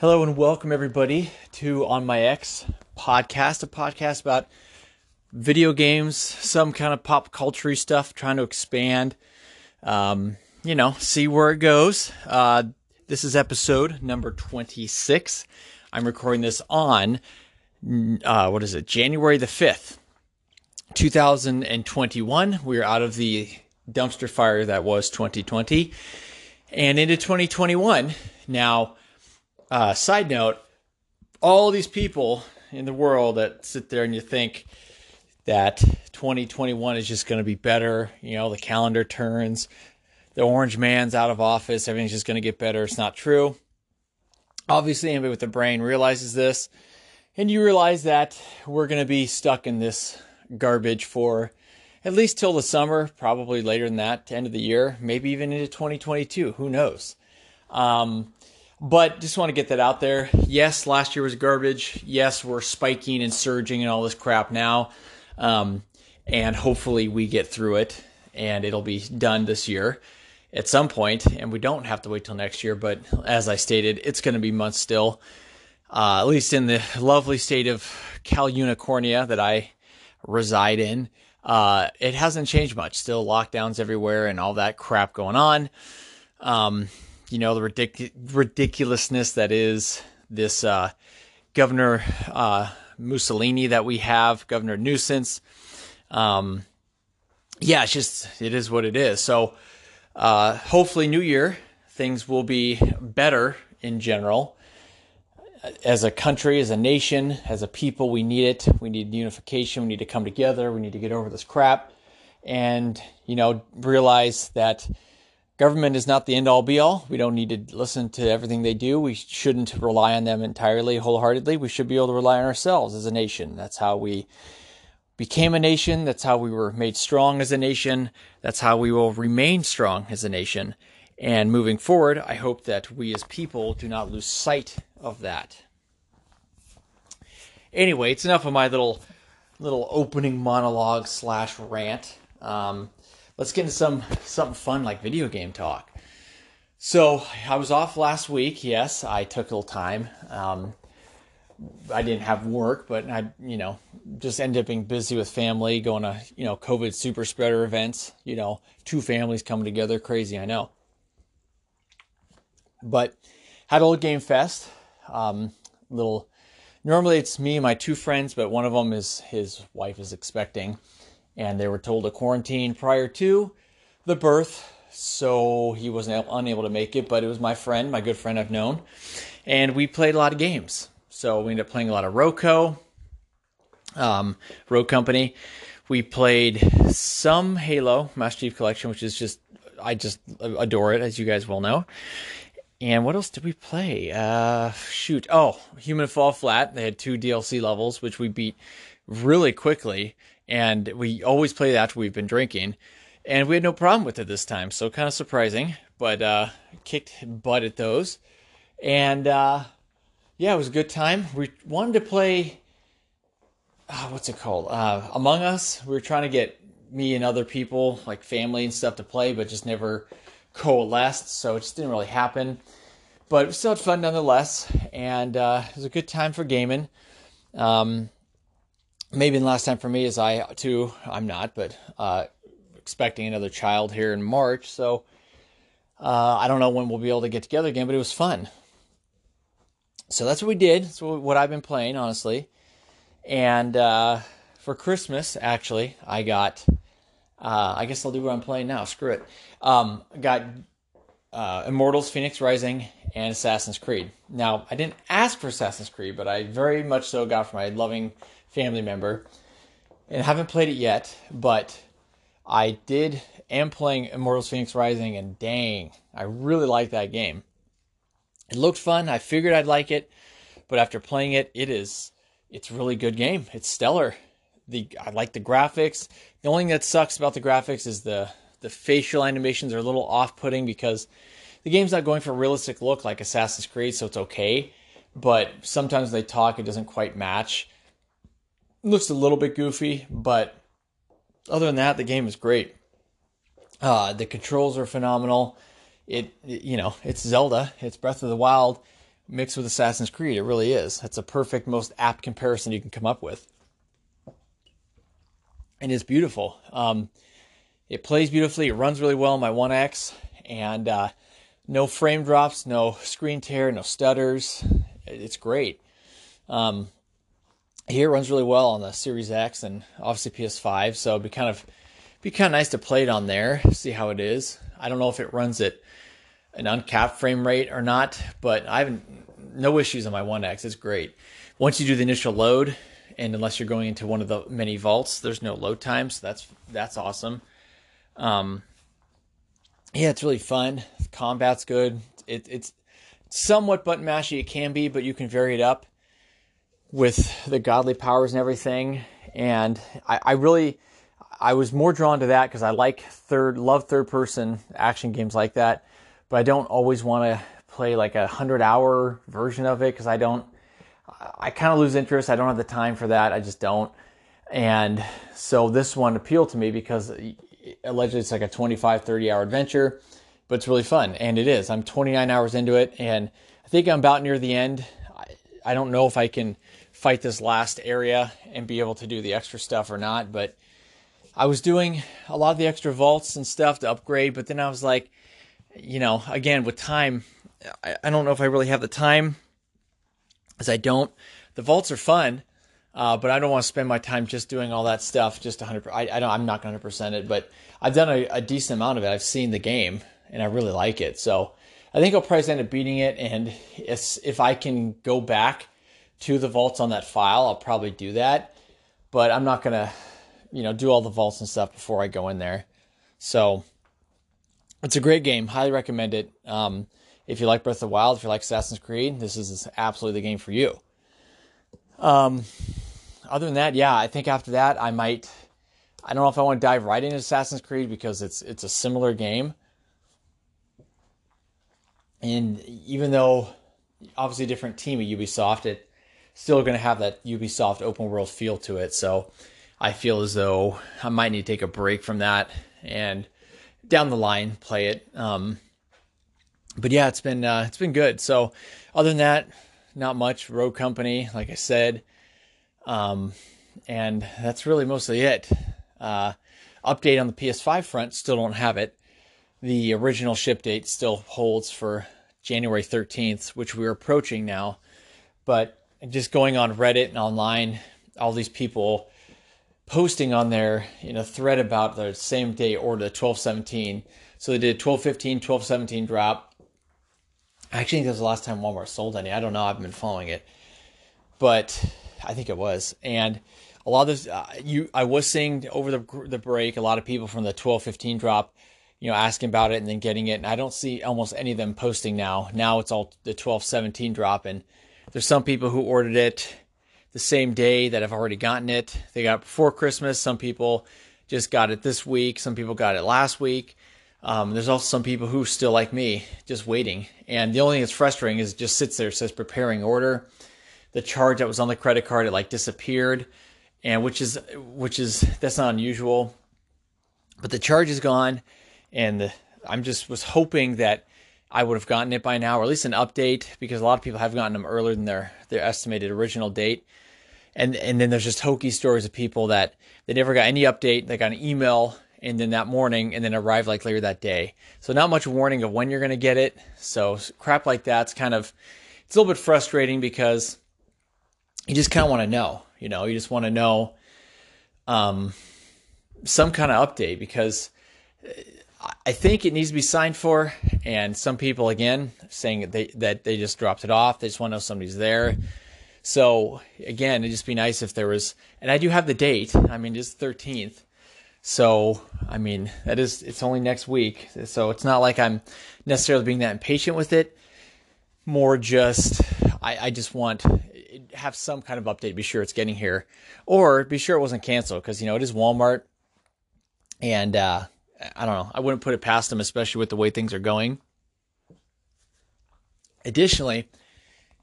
Hello and welcome everybody to On My X podcast, a podcast about video games, some kind of pop culture stuff, trying to expand, um, you know, see where it goes. Uh, this is episode number 26. I'm recording this on, uh, what is it, January the 5th, 2021. We're out of the dumpster fire that was 2020 and into 2021. Now, uh, side note, all these people in the world that sit there and you think that 2021 is just going to be better, you know, the calendar turns, the orange man's out of office, everything's just going to get better. It's not true. Obviously, anybody with a brain realizes this, and you realize that we're going to be stuck in this garbage for at least till the summer, probably later than that, end of the year, maybe even into 2022. Who knows? Um, but just want to get that out there. Yes, last year was garbage. Yes, we're spiking and surging and all this crap now. Um, and hopefully we get through it and it'll be done this year at some point, and we don't have to wait till next year. But as I stated, it's going to be months still, uh, at least in the lovely state of Cal Unicornia that I reside in. Uh, it hasn't changed much. Still lockdowns everywhere and all that crap going on. Um, you know, the ridic- ridiculousness that is this uh, Governor uh, Mussolini that we have, Governor Nuisance. Um, yeah, it's just, it is what it is. So uh, hopefully, New Year, things will be better in general. As a country, as a nation, as a people, we need it. We need unification. We need to come together. We need to get over this crap and, you know, realize that government is not the end all be all. We don't need to listen to everything they do. We shouldn't rely on them entirely, wholeheartedly. We should be able to rely on ourselves as a nation. That's how we became a nation. That's how we were made strong as a nation. That's how we will remain strong as a nation. And moving forward, I hope that we as people do not lose sight of that. Anyway, it's enough of my little little opening monologue slash rant. Um, let's get into some something fun like video game talk. So I was off last week. Yes, I took a little time. Um, I didn't have work, but I, you know, just ended up being busy with family, going to, you know, COVID super spreader events. You know, two families coming together, crazy, I know. But had little game fest. Um, little. Normally it's me and my two friends, but one of them is his wife is expecting and they were told to quarantine prior to the birth, so he wasn't unable to make it. But it was my friend, my good friend I've known, and we played a lot of games. So we ended up playing a lot of Roco, um, Rogue Company. We played some Halo Master Chief Collection, which is just I just adore it, as you guys well know. And what else did we play? Uh, shoot, oh, Human Fall Flat. They had two DLC levels, which we beat really quickly and we always play that after we've been drinking, and we had no problem with it this time. So kind of surprising, but uh, kicked butt at those, and uh, yeah, it was a good time. We wanted to play. Uh, what's it called? Uh, Among Us. We were trying to get me and other people, like family and stuff, to play, but just never coalesced. So it just didn't really happen. But we still had fun nonetheless, and uh, it was a good time for gaming. Um, maybe the last time for me is I too. I'm not, but uh, expecting another child here in March. So uh, I don't know when we'll be able to get together again, but it was fun. So that's what we did. That's what I've been playing, honestly. And uh, for Christmas, actually, I got. Uh, I guess I'll do what I'm playing now. Screw it. Um, got uh, Immortals, Fenyx Rising, and Assassin's Creed. Now, I didn't ask for Assassin's Creed, but I very much so got from my loving family member, and haven't played it yet, but I did am playing Immortals Fenyx Rising, and dang, I really like that game. It looked fun. I figured I'd like it, but after playing it, it is it's really good game. It's stellar. The I like the graphics. The only thing that sucks about the graphics is the the facial animations are a little off-putting because the game's not going for a realistic look like Assassin's Creed, so it's okay. But sometimes they talk, it doesn't quite match It looks a little bit goofy, but other than that, the game is great. Uh, the controls are phenomenal. It, it, you know, it's Zelda, it's Breath of the Wild, mixed with Assassin's Creed. It really is. That's a perfect, most apt comparison you can come up with. And it's beautiful. Um, it plays beautifully. It runs really well on my One X, and uh, no frame drops, no screen tear, no stutters. It's great. Um, here it runs really well on the Series X and obviously PS5, so it'd be kind of be kind of nice to play it on there, see how it is. I don't know if it runs at an uncapped frame rate or not, but I haven't no issues on my One X. It's great. Once you do the initial load, and unless you're going into one of the many vaults, there's no load time, so that's that's awesome. Um, yeah, it's really fun. Combat's good. It, it's somewhat button mashy. It can be, but you can vary it up with the godly powers and everything. And I, I really, I was more drawn to that because I like third, love third person action games like that. But I don't always want to play like a hundred hour version of it because I don't, I kind of lose interest. I don't have the time for that. I just don't. And so this one appealed to me because allegedly it's like a 25, 30 hour adventure, but it's really fun. And it is. I'm 29 hours into it. And I think I'm about near the end. I, I don't know if I can fight this last area and be able to do the extra stuff or not, but I was doing a lot of the extra vaults and stuff to upgrade, but then I was like, you know, again, with time, I, I don't know if I really have the time, as I don't. The vaults are fun, uh, but I don't want to spend my time just doing all that stuff. Just 100. I, I don't. I'm not 100 percent it, but I've done a, a, decent amount of it. I've seen the game and I really like it. So I think I'll probably end up beating it. And if I can go back to the vaults on that file, I'll probably do that. But I'm not gonna, you know, do all the vaults and stuff before I go in there. So it's a great game. Highly recommend it. Um, if you like Breath of the Wild, if you like Assassin's Creed, this is absolutely the game for you. Um, other than that, yeah, I think after that I might. I don't know if I want to dive right into Assassin's Creed because it's it's a similar game, and even though obviously a different team at Ubisoft, it still going to have that Ubisoft open world feel to it. So I feel as though I might need to take a break from that and down the line play it. Um, but yeah, it's been uh, it's been good. So other than that, not much. Rogue Company, like I said, um, and that's really mostly it. Uh, update on the PS5 front, still don't have it. The original ship date still holds for January 13th, which we're approaching now. But just going on Reddit and online, all these people posting on there in a thread about the same day order, the 1217. So they did 1215, 1217 drop I actually think that was the last time Walmart sold any. I don't know. I haven't been following it, but I think it was. And a lot of this, uh, you, I was seeing over the the break, a lot of people from the twelve fifteen drop, you know, asking about it and then getting it. And I don't see almost any of them posting now. Now it's all the twelve seventeen drop, and there's some people who ordered it the same day that have already gotten it. They got it before Christmas. Some people just got it this week. Some people got it last week. Um, there's also some people who still like me, just waiting. And the only thing that's frustrating is it just sits there, says preparing order. The charge that was on the credit card, it like disappeared, and which is which is that's not unusual. But the charge is gone, and the, I'm just was hoping that I would have gotten it by now, or at least an update, because a lot of people have gotten them earlier than their their estimated original date. And and then there's just hokey stories of people that they never got any update. They got an email and then that morning and then arrive like later that day. So not much warning of when you're going to get it. So crap like that's kind of it's a little bit frustrating because you just kind of want to know, you know, you just want to know um, some kind of update because I think it needs to be signed for. And some people again saying that they that they just dropped it off. They just want to know somebody's there. So again, it'd just be nice if there was, and I do have the date. I mean, it's the 13th. So, I mean, that is, it's only next week. So it's not like I'm necessarily being that impatient with it. More just, I, I just want have some kind of update, be sure it's getting here, or be sure it wasn't canceled because you know it is Walmart, and uh, I don't know. I wouldn't put it past them, especially with the way things are going. Additionally,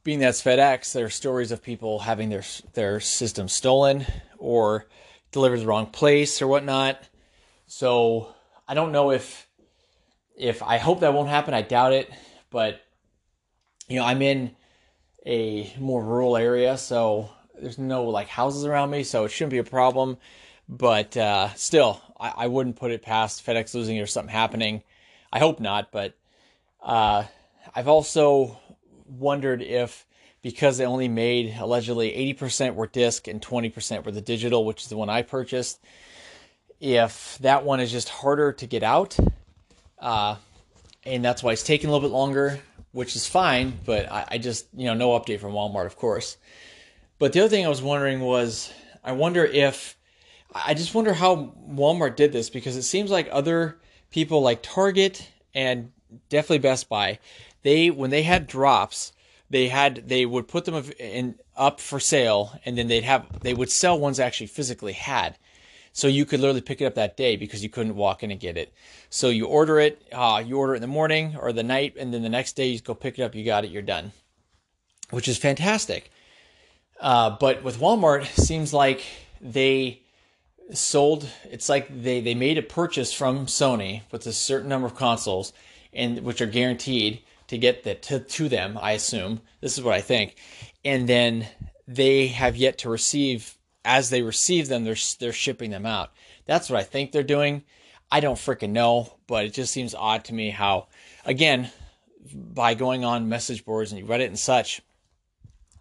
being that's FedEx, there are stories of people having their their system stolen or delivered the wrong place or whatnot. So I don't know if if I hope that won't happen. I doubt it, but you know I'm in a more rural area, so there's no like houses around me, so it shouldn't be a problem. But uh, still, I, I, wouldn't put it past FedEx losing or something happening. I hope not, but uh, I've also wondered if because they only made allegedly 80% were disc and 20% were the digital, which is the one I purchased, if that one is just harder to get out, uh, and that's why it's taking a little bit longer, which is fine. But I, I just you know no update from Walmart, of course. But the other thing I was wondering was, I wonder if, I just wonder how Walmart did this because it seems like other people like Target and definitely Best Buy, they when they had drops, they had they would put them in up for sale and then they'd have they would sell ones actually physically had. So you could literally pick it up that day because you couldn't walk in and get it. So you order it, uh, you order it in the morning or the night, and then the next day you go pick it up, you got it, you're done, which is fantastic. Uh, but with Walmart, seems like they sold. It's like they they made a purchase from Sony with a certain number of consoles, and which are guaranteed to get that to, to them. I assume this is what I think, and then they have yet to receive. As they receive them, they're they're shipping them out. That's what I think they're doing. I don't freaking know, but it just seems odd to me how, again, by going on message boards and Reddit and such,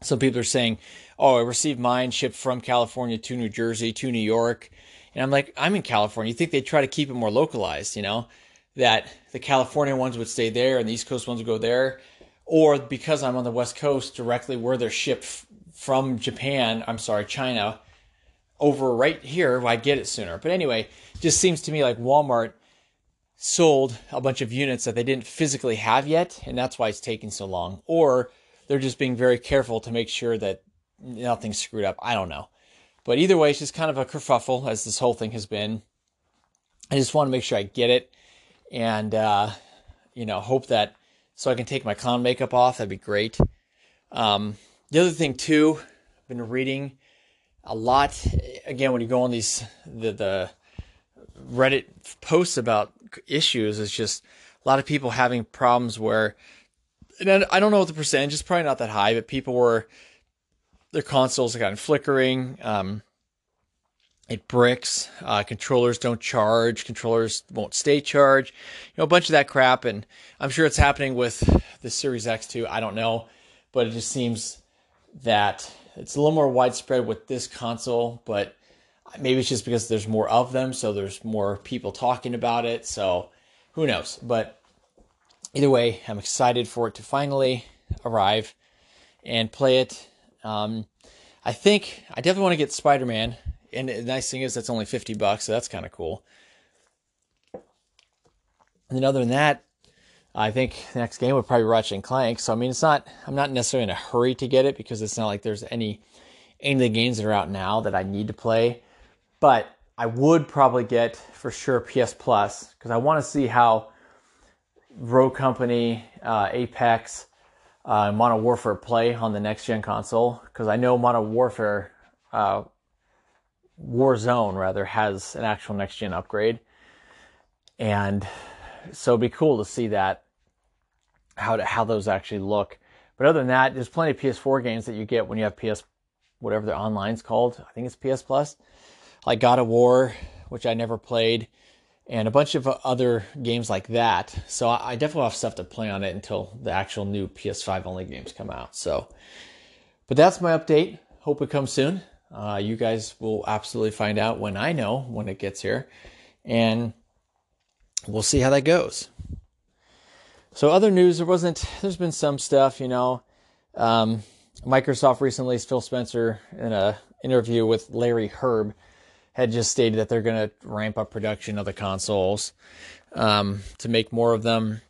some people are saying, "Oh, I received mine shipped from California to New Jersey to New York," and I'm like, "I'm in California. You think they try to keep it more localized? You know, that the California ones would stay there and the East Coast ones would go there, or because I'm on the West Coast, directly where they're shipped from Japan. I'm sorry, China." Over right here, I get it sooner. But anyway, just seems to me like Walmart sold a bunch of units that they didn't physically have yet, and that's why it's taking so long. Or they're just being very careful to make sure that nothing's screwed up. I don't know. But either way, it's just kind of a kerfuffle as this whole thing has been. I just want to make sure I get it and, uh, you know, hope that so I can take my clown makeup off. That'd be great. Um, the other thing, too, I've been reading a lot. Again, when you go on these, the, the Reddit posts about issues, it's just a lot of people having problems where and I don't know what the percentage is, probably not that high, but people were their consoles have gotten flickering. Um, it bricks. Uh, controllers don't charge. Controllers won't stay charged. You know, a bunch of that crap, and I'm sure it's happening with the Series X too. I don't know, but it just seems that it's a little more widespread with this console. But maybe it's just because there's more of them, so there's more people talking about it. So who knows? But either way, I'm excited for it to finally arrive and play it. Um, I think I definitely want to get Spider Man, and the nice thing is that's only fifty bucks, so that's kind of cool. And then other than that, I think the next game would probably be Ratchet and Clank. So I mean, it's not I'm not necessarily in a hurry to get it because it's not like there's any any of the games that are out now that I need to play. But I would probably get for sure PS Plus because I want to see how Rogue Company, uh, Apex, uh, Modern Warfare play on the next gen console because I know Modern Warfare, uh, Warzone rather, has an actual next gen upgrade, and so it'd be cool to see that how to, how those actually look. But other than that, there's plenty of PS4 games that you get when you have PS, whatever the online's called. I think it's PS Plus, like God of War, which I never played and a bunch of other games like that. So I definitely have stuff to play on it until the actual new PS5 only games come out. So, but that's my update. Hope it comes soon. Uh, you guys will absolutely find out when I know when it gets here, and we'll see how that goes. So, other news there wasn't. There's been some stuff, you know. Um, Microsoft recently, Phil Spencer, in a interview with Larry Hryb, had just stated that they're going to ramp up production of the consoles um, to make more of them,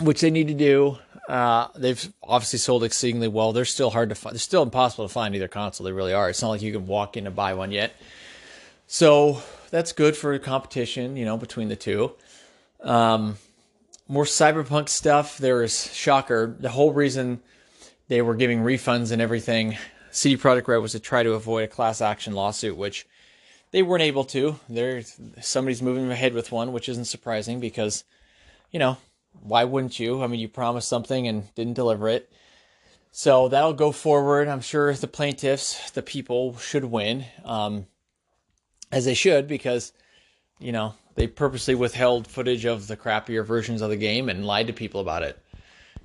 which they need to do. Uh, they've obviously sold exceedingly well. They're still hard to find. They're still impossible to find either console. They really are. It's not like you can walk in and buy one yet. So that's good for competition, you know, between the two. Um, more cyberpunk stuff. There is shocker. The whole reason they were giving refunds and everything, CD Projekt Red was to try to avoid a class action lawsuit, which they weren't able to. There, somebody's moving ahead with one, which isn't surprising because, you know, why wouldn't you? I mean, you promised something and didn't deliver it. So that'll go forward. I'm sure the plaintiffs, the people, should win, um, as they should, because you know they purposely withheld footage of the crappier versions of the game and lied to people about it.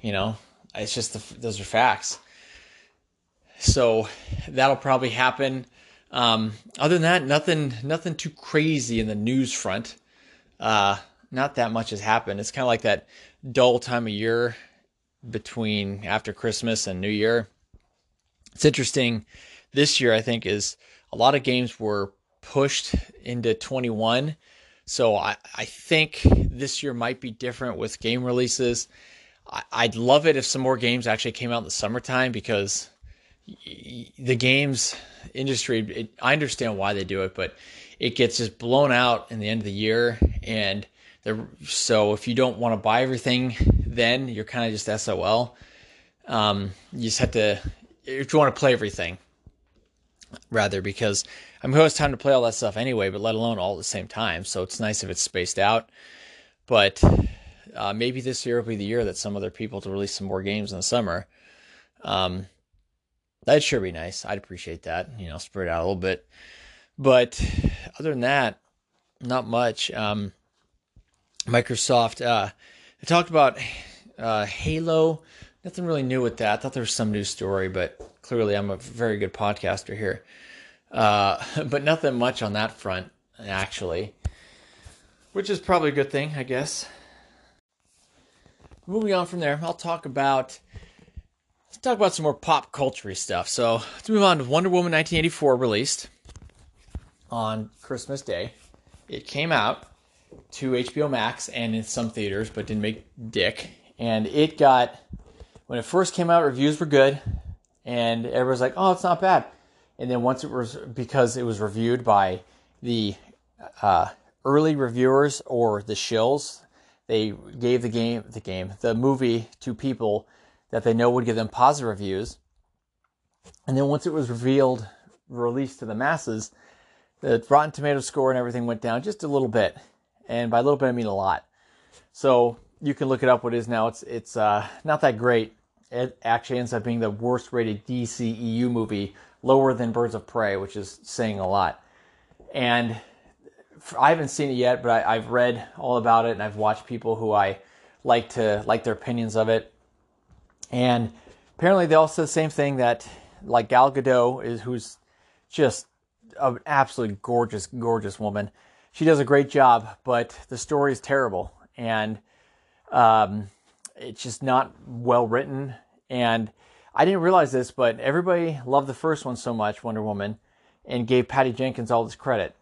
You know, it's just the, those are facts. So that'll probably happen. Um, other than that, nothing, nothing too crazy in the news front. Uh, not that much has happened. It's kind of like that dull time of year between after Christmas and New Year. It's interesting. This year, I think, is a lot of games were pushed into 21. So I, I think this year might be different with game releases. I, would love it if some more games actually came out in the summertime because the games industry, it, I understand why they do it, but it gets just blown out in the end of the year. And so if you don't want to buy everything, then you're kind of just SOL. Um, you just have to, if you want to play everything, rather, because I mean, who has time to play all that stuff anyway, but let alone all at the same time. So it's nice if it's spaced out. But uh, maybe this year will be the year that some other people to release some more games in the summer. Um, that'd sure be nice. I'd appreciate that. You know, spread out a little bit. But other than that, not much. Um, Microsoft. Uh, talked about uh, Halo. Nothing really new with that. I thought there was some new story, but clearly I'm a very good podcaster here. Uh, but nothing much on that front, actually, which is probably a good thing, I guess. Moving on from there, I'll talk about let's talk about some more pop culture stuff. So let's move on to Wonder Woman 1984 released on Christmas Day. It came out to HBO Max and in some theaters, but didn't make dick. And it got when it first came out, reviews were good, and everyone's like, "Oh, it's not bad." And then once it was because it was reviewed by the uh, early reviewers or the shills, they gave the game, the game, the movie to people that they know would give them positive reviews. And then once it was revealed, released to the masses, the Rotten Tomato score and everything went down just a little bit and by a little bit I mean a lot. So you can look it up. What it is now? It's it's uh, not that great. It actually ends up being the worst rated DCEU movie, lower than Birds of Prey, which is saying a lot. And I haven't seen it yet, but I, have read all about it, and I've watched people who I like to like their opinions of it. And apparently, they all said the same thing that like Gal Gadot is who's just an absolutely gorgeous, gorgeous woman she does a great job, but the story is terrible and um, it's just not well written. And I didn't realize this, but everybody loved the first one so much, Wonder Woman, and gave Patty Jenkins all this credit.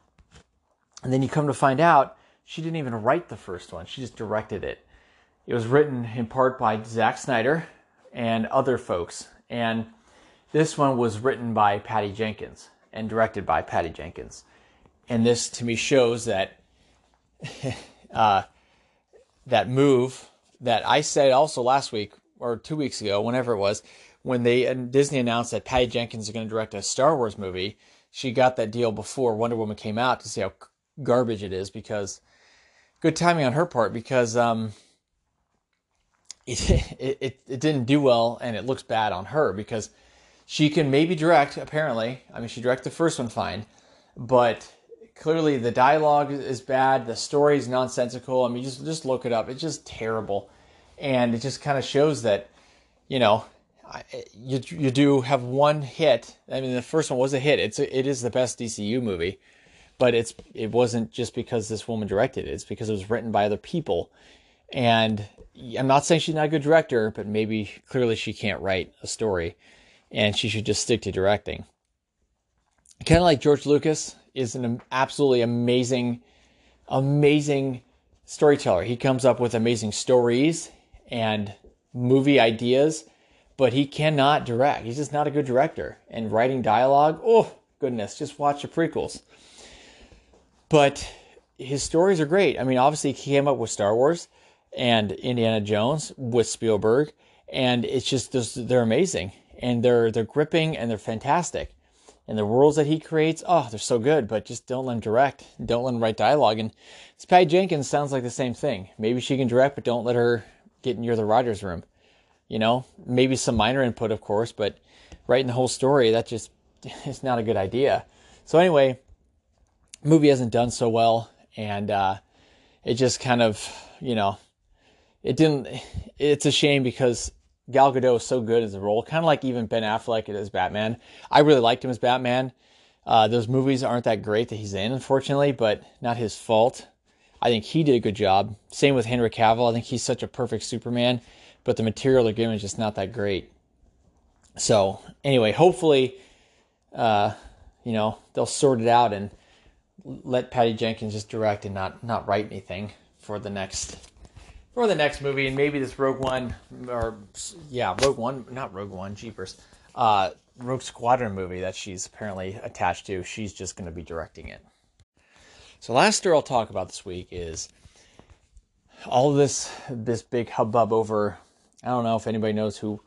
And then you come to find out she didn't even write the first one; she just directed it. It was written in part by Zack Snyder and other folks, and this one was written by Patty Jenkins and directed by Patty Jenkins and this to me shows that uh, that move that I said also last week or two weeks ago, whenever it was, when they and Disney announced that Patty Jenkins is going to direct a Star Wars movie. She got that deal before Wonder Woman came out to see how garbage it is because good timing on her part because um, it, it it didn't do well and it looks bad on her because she can maybe direct apparently. I mean, she directed the first one fine, but clearly the dialogue is bad, the story is nonsensical. I mean, just just look it up. It's just terrible, and it just kind of shows that, you know, you you do have one hit. I mean, the first one was a hit. It's it is the best DCU movie, but it's it wasn't just because this woman directed it. It's because it was written by other people, and I'm not saying she's not a good director, but maybe clearly she can't write a story, and she should just stick to directing. Kind of like George Lucas, is an absolutely amazing, amazing storyteller. He comes up with amazing stories and movie ideas, but he cannot direct. He's just not a good director. And writing dialogue, oh goodness, just watch the prequels. But his stories are great. I mean, obviously he came up with Star Wars and Indiana Jones with Spielberg, and it's just they're amazing and they're they're gripping and they're fantastic and the worlds that he creates, oh, they're so good, but just don't let him direct. Don't let him write dialogue. And Patty Jenkins sounds like the same thing. Maybe she can direct, but don't let her get near the writer's room. You know, maybe some minor input, of course, but writing the whole story that just is not a good idea. So anyway, movie hasn't done so well, and uh, it just kind of you know it didn't. It's a shame because Gal Gadot is so good as a role, kind of like even Ben Affleck as Batman. I really liked him as Batman. Uh, those movies aren't that great that he's in, unfortunately, but not his fault. I think he did a good job. Same with Henry Cavill. I think he's such a perfect Superman, but the material they're giving is just not that great. So anyway, hopefully, uh, you know, they'll sort it out and let Patty Jenkins just direct and not not write anything for the next for the next movie, and maybe this Rogue One or yeah, Rogue One, not Rogue One, Jeepers, uh, Rogue Squadron movie that she's apparently attached to. She's just going to be directing it. So last story I'll talk about this week is all this this big hubbub over. I don't know if anybody knows who,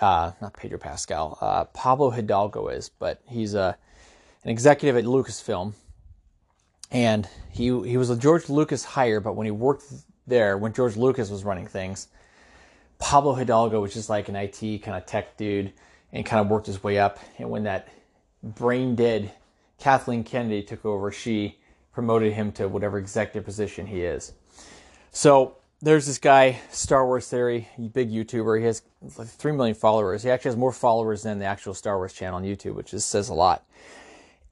uh, not Pedro Pascal, uh, Pablo Hidalgo is, but he's a an executive at Lucasfilm, and he he was a George Lucas hire, but when he worked there when George Lucas was running things. Pablo Hidalgo was just like an IT kind of tech dude and kind of worked his way up. And when that brain dead Kathleen Kennedy took over, she promoted him to whatever executive position he is. So there's this guy, Star Wars Theory, big YouTuber. He has like 3 million followers. He actually has more followers than the actual Star Wars channel on YouTube, which says a lot.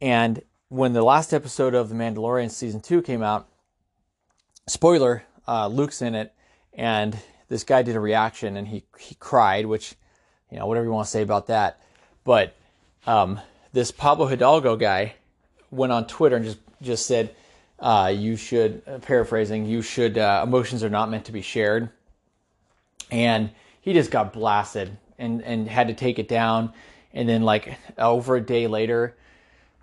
And when the last episode of The Mandalorian season 2 came out, spoiler, uh, Luke's in it, and this guy did a reaction and he he cried, which you know whatever you want to say about that, but um, this Pablo Hidalgo guy went on Twitter and just just said, uh, "You should," uh, paraphrasing, "You should." Uh, emotions are not meant to be shared, and he just got blasted and and had to take it down. And then like over a day later,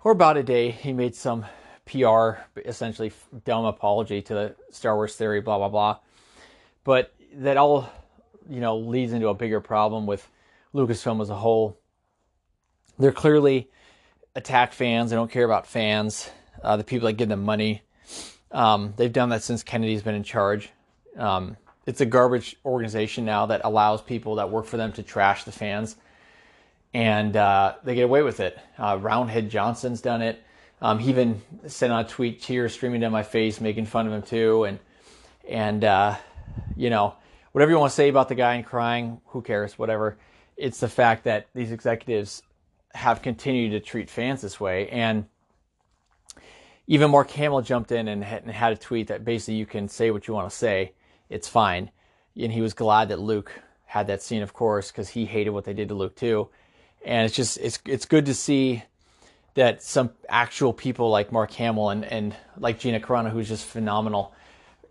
or about a day, he made some PR, essentially dumb apology to the Star Wars theory, blah blah blah. But that all, you know, leads into a bigger problem with Lucasfilm as a whole. They're clearly attack fans. They don't care about fans, uh, the people that give them money. Um, they've done that since Kennedy's been in charge. Um, it's a garbage organization now that allows people that work for them to trash the fans, and uh, they get away with it. Uh, Roundhead Johnson's done it. Um, he even sent out a tweet, tears streaming down my face, making fun of him too. And and uh, you know, whatever you want to say about the guy and crying, who cares? Whatever. It's the fact that these executives have continued to treat fans this way, and even Mark Hamill jumped in and had a tweet that basically you can say what you want to say, it's fine. And he was glad that Luke had that scene, of course, because he hated what they did to Luke too. And it's just it's it's good to see that some actual people like Mark Hamill and, and like Gina Carano, who's just phenomenal,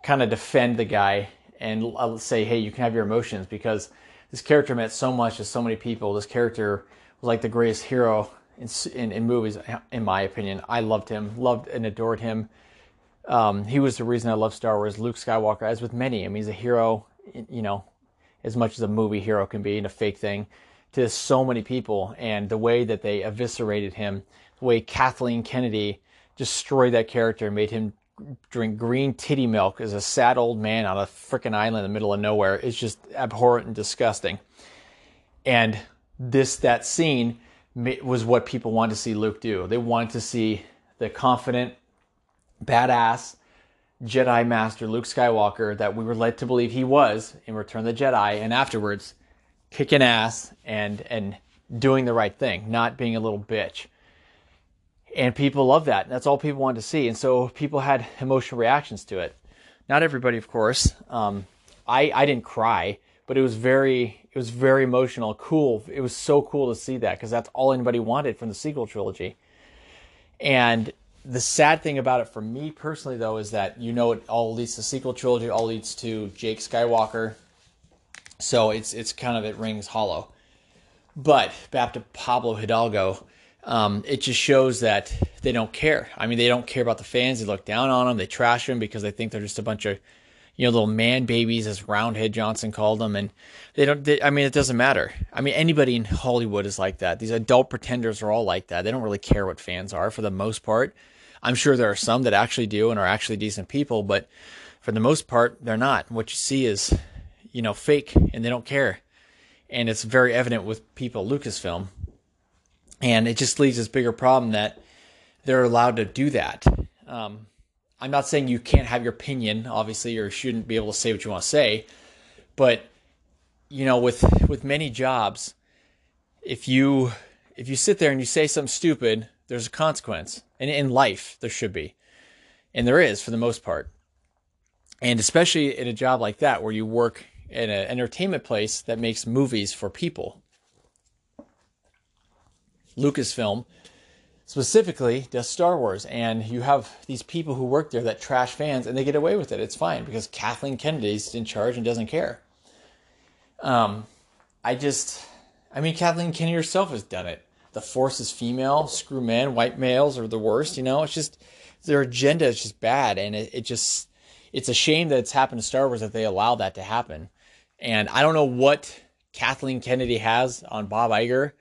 kind of defend the guy and uh, say, hey, you can have your emotions because this character meant so much to so many people. This character was like the greatest hero in, in, in movies, in my opinion. I loved him, loved and adored him. Um, he was the reason I love Star Wars. Luke Skywalker, as with many, I mean, he's a hero, you know, as much as a movie hero can be and a fake thing to so many people. And the way that they eviscerated him the way Kathleen Kennedy destroyed that character, and made him drink green titty milk as a sad old man on a freaking island in the middle of nowhere is just abhorrent and disgusting. And this that scene was what people wanted to see Luke do. They wanted to see the confident, badass Jedi Master Luke Skywalker that we were led to believe he was in Return of the Jedi, and afterwards kicking ass and and doing the right thing, not being a little bitch and people love that. That's all people wanted to see, and so people had emotional reactions to it. Not everybody, of course. Um, I I didn't cry, but it was very it was very emotional, cool. It was so cool to see that because that's all anybody wanted from the sequel trilogy. And the sad thing about it for me personally, though, is that you know it all leads to sequel trilogy, all leads to Jake Skywalker. So it's it's kind of it rings hollow. But back to Pablo Hidalgo um, it just shows that they don't care. I mean, they don't care about the fans. They look down on them. They trash them because they think they're just a bunch of, you know, little man babies, as Roundhead Johnson called them. And they don't. They, I mean, it doesn't matter. I mean, anybody in Hollywood is like that. These adult pretenders are all like that. They don't really care what fans are for the most part. I'm sure there are some that actually do and are actually decent people, but for the most part, they're not. What you see is, you know, fake, and they don't care. and it's very evident with people Lucasfilm. And it just leaves this bigger problem that they're allowed to do that. Um, I'm not saying you can't have your opinion, obviously, or shouldn't be able to say what you want to say, but you know, with with many jobs, if you if you sit there and you say something stupid, there's a consequence. And in life, there should be. And there is for the most part. And especially in a job like that where you work in an entertainment place that makes movies for people. Lucasfilm specifically does Star Wars, and you have these people who work there that trash fans, and they get away with it. It's fine because Kathleen Kennedy's in charge and doesn't care. Um, I just, I mean, Kathleen Kennedy herself has done it. The Force is female, screw men, white males are the worst. You know, it's just their agenda is just bad, and it, it just, it's a shame that it's happened to Star Wars that they allow that to happen. And I don't know what Kathleen Kennedy has on Bob Iger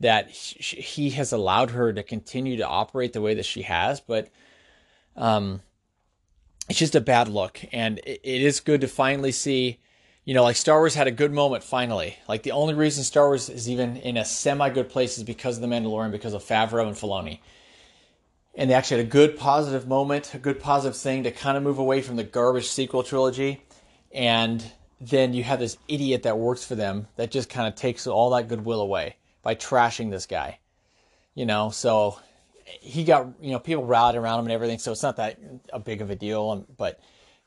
that he has allowed her to continue to operate the way that she has, but um, it's just a bad look. And it, it is good to finally see, you know, like Star Wars had a good moment finally. Like the only reason Star Wars is even in a semi good place is because of The Mandalorian, because of Favreau and Filoni. And they actually had a good positive moment, a good positive thing to kind of move away from the garbage sequel trilogy. And then you have this idiot that works for them that just kind of takes all that goodwill away by trashing this guy. You know, so he got you know people rallied around him and everything, so it's not that a big of a deal. Um, but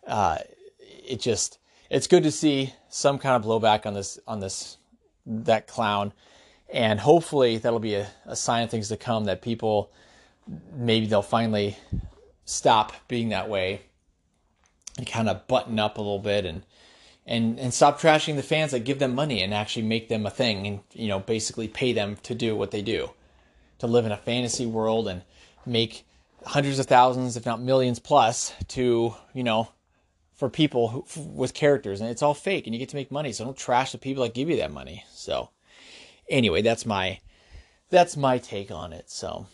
uh, it just it's good to see some kind of blowback on this on this that clown, and hopefully that'll be a, a sign of things to come that people maybe they'll finally stop being that way and kind of button up a little bit and and and stop trashing the fans that give them money and actually make them a thing and you know basically pay them to do what they do. To live in a fantasy world and make hundreds of thousands if not millions plus to you know for people who, with characters. And it's all fake and you get to make money so don't trash the people that give you that money. So anyway that's my that's my take on it. So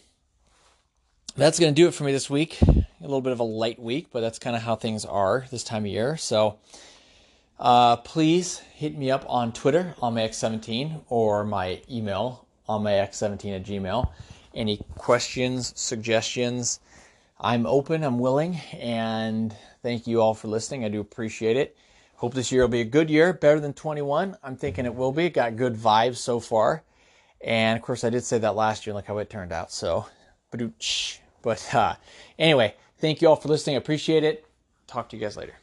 that's going to do it for me this week. A little bit of a light week but that's kind of how things are this time of year. So uh, please hit me up on Twitter, on my X17, or my email, on my X17 at Gmail. Any questions, suggestions, I'm open, I'm willing, and thank you all for listening. I do appreciate it. Hope this year will be a good year, better than 21. I'm thinking it will be. got good vibes so far. And of course, I did say that last year, like how it turned out. So, but uh, anyway, thank you all for listening. I appreciate it. Talk to you guys later.